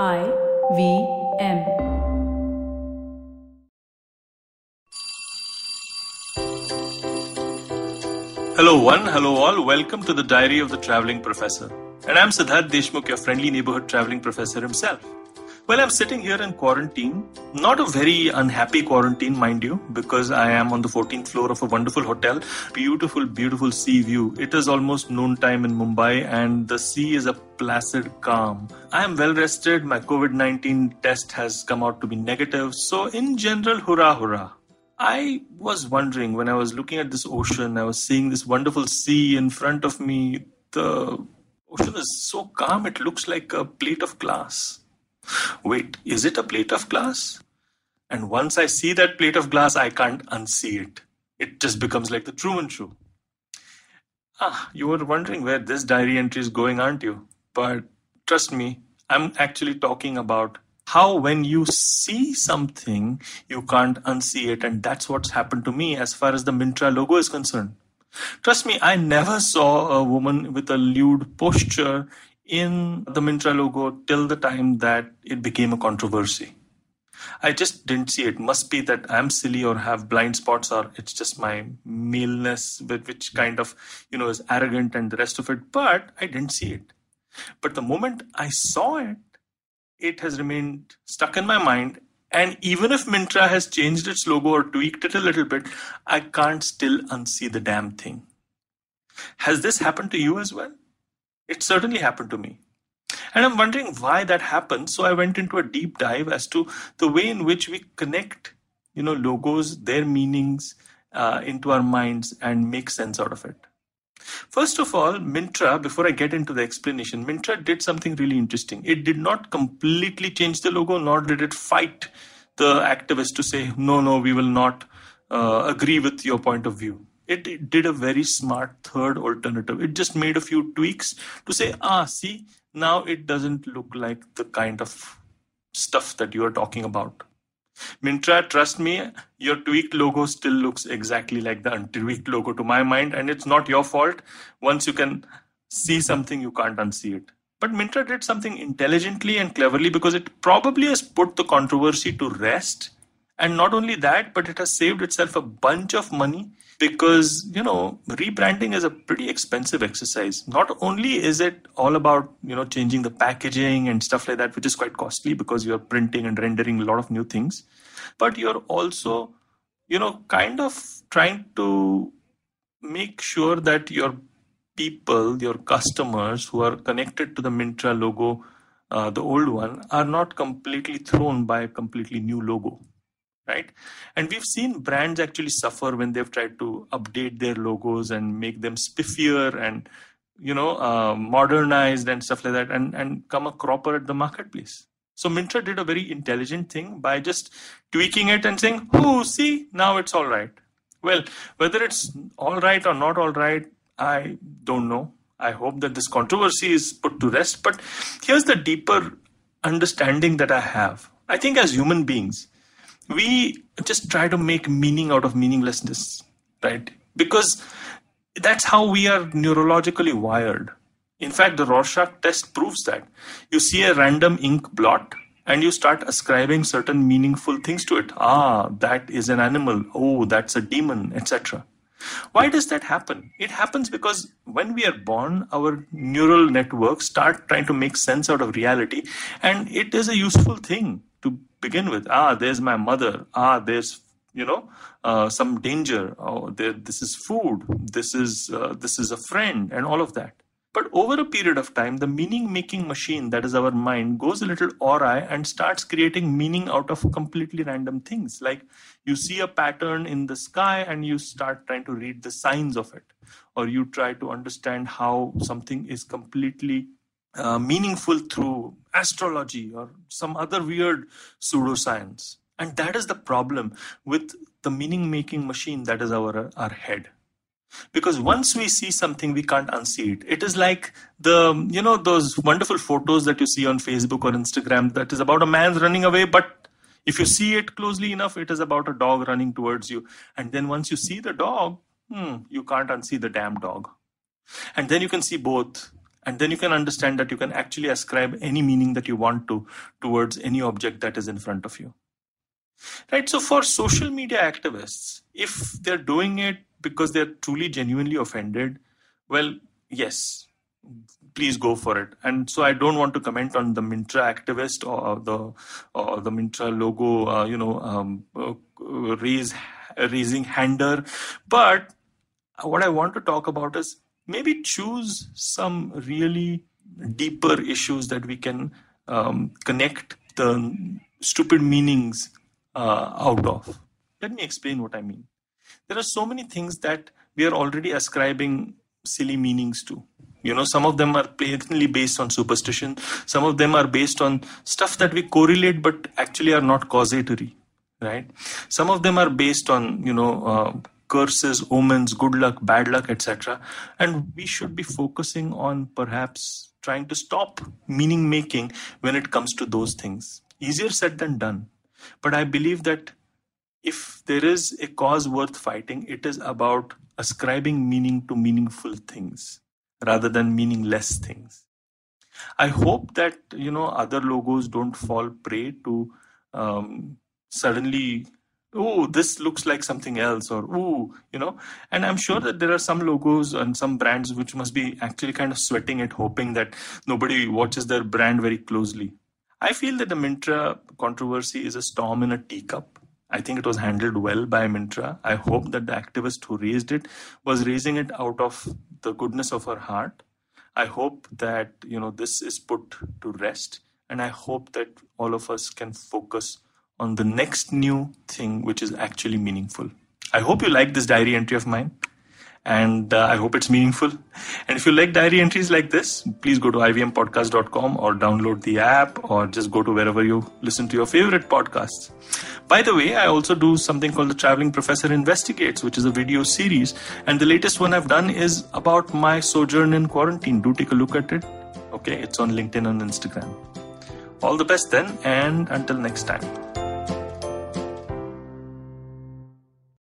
I V M. Hello, one, hello, all. Welcome to the Diary of the Traveling Professor. And I'm Siddharth Deshmukh, your friendly neighborhood traveling professor himself. Well, I'm sitting here in quarantine. Not a very unhappy quarantine, mind you, because I am on the 14th floor of a wonderful hotel. Beautiful, beautiful sea view. It is almost noontime in Mumbai, and the sea is a placid calm. I am well rested. My COVID 19 test has come out to be negative. So, in general, hurrah, hurrah. I was wondering when I was looking at this ocean, I was seeing this wonderful sea in front of me. The ocean is so calm, it looks like a plate of glass. Wait, is it a plate of glass? And once I see that plate of glass, I can't unsee it. It just becomes like the Truman Show. Ah, you were wondering where this diary entry is going, aren't you? But trust me, I'm actually talking about how when you see something, you can't unsee it. And that's what's happened to me as far as the Myntra logo is concerned. Trust me, I never saw a woman with a lewd posture in the Myntra logo till the time that it became a controversy. I just didn't see it. Must be that I'm silly or have blind spots, or it's just my maleness, which kind of, you know, is arrogant and the rest of it. But I didn't see it. But the moment I saw it, it has remained stuck in my mind. And even if Myntra has changed its logo or tweaked it a little bit, I can't still unsee the damn thing. Has this happened to you as well? It certainly happened to me. And I'm wondering why that happened. So I went into a deep dive as to the way in which we connect, you know, logos, their meanings uh, into our minds and make sense out of it. First of all, Myntra, before I get into the explanation, Myntra did something really interesting. It did not completely change the logo, nor did it fight the activists to say, no, no, we will not uh, agree with your point of view. It, it did a very smart third alternative. It just made a few tweaks to say, ah, see, now it doesn't look like the kind of stuff that you are talking about. Myntra, trust me, your tweaked logo still looks exactly like the untweaked logo to my mind, and it's not your fault. Once you can see something, you can't unsee it. But Myntra did something intelligently and cleverly because it probably has put the controversy to rest. And not only that, but it has saved itself a bunch of money because, you know, rebranding is a pretty expensive exercise. Not only is it all about, you know, changing the packaging and stuff like that, which is quite costly because you're printing and rendering a lot of new things, but you're also, you know, kind of trying to make sure that your people, your customers who are connected to the Myntra logo, uh, the old one, are not completely thrown by a completely new logo right? And we've seen brands actually suffer when they've tried to update their logos and make them spiffier and you know uh, modernized and stuff like that and and come a cropper at the marketplace. So Myntra did a very intelligent thing by just tweaking it and saying oh see now it's all right. Well whether it's all right or not all right i don't know. I hope that this controversy is put to rest but here's the deeper understanding that i have. I think as human beings we just try to make meaning out of meaninglessness, right? Because that's how we are neurologically wired. In fact, the Rorschach test proves that. You see a random ink blot and you start ascribing certain meaningful things to it. Ah, that is an animal. Oh, that's a demon, etc. Why does that happen? It happens because when we are born, our neural networks start trying to make sense out of reality, and it is a useful thing to begin with. Ah, there's my mother. Ah, there's you know uh, some danger. Oh, there, this is food. This is uh, this is a friend, and all of that. But over a period of time, the meaning making machine, that is our mind, goes a little awry and starts creating meaning out of completely random things. Like you see a pattern in the sky and you start trying to read the signs of it, or you try to understand how something is completely uh, meaningful through astrology or some other weird pseudoscience. And that is the problem with the meaning making machine that is our, our head. Because once we see something, we can't unsee it. It is like the, you know, those wonderful photos that you see on Facebook or Instagram that is about a man running away, but if you see it closely enough, it is about a dog running towards you. And then once you see the dog, hmm, you can't unsee the damn dog. And then you can see both and then you can understand that you can actually ascribe any meaning that you want to towards any object that is in front of you. Right? So for social media activists if they're doing it because they're truly genuinely offended well yes please go for it. And so i don't want to comment on the Myntra activist or the or the Myntra logo uh, you know um, uh, raise raising hander. But what i want to talk about is maybe choose some really deeper issues that we can um, connect the stupid meanings uh, out of. Let me explain what I mean. There are so many things that we are already ascribing silly meanings to. You know, some of them are blatantly based on superstition. Some of them are based on stuff that we correlate but actually are not causatory, right? Some of them are based on, you know, uh, curses, omens, good luck, bad luck, etc. And we should be focusing on perhaps trying to stop meaning making when it comes to those things. Easier said than done. But I believe that if there is a cause worth fighting, it is about ascribing meaning to meaningful things rather than meaningless things. I hope that you know other logos don't fall prey to um, suddenly oh this looks like something else or oh you know? And i'm sure that there are some logos and some brands which must be actually kind of sweating it hoping that nobody watches their brand very closely. I feel that the Myntra controversy is a storm in a teacup. I think it was handled well by Myntra. I hope that the activist who raised it was raising it out of the goodness of her heart. I hope that you know this is put to rest and i hope that all of us can focus on the next new thing which is actually meaningful. I hope you like this diary entry of mine and uh, I hope it's meaningful. And if you like diary entries like this, please go to ivmpodcast.com or download the app or just go to wherever you listen to your favorite podcasts. By the way, I also do something called the Traveling Professor Investigates, which is a video series. And the latest one I've done is about my sojourn in quarantine. Do take a look at it. Okay, it's on LinkedIn and Instagram. All the best then, and until next time.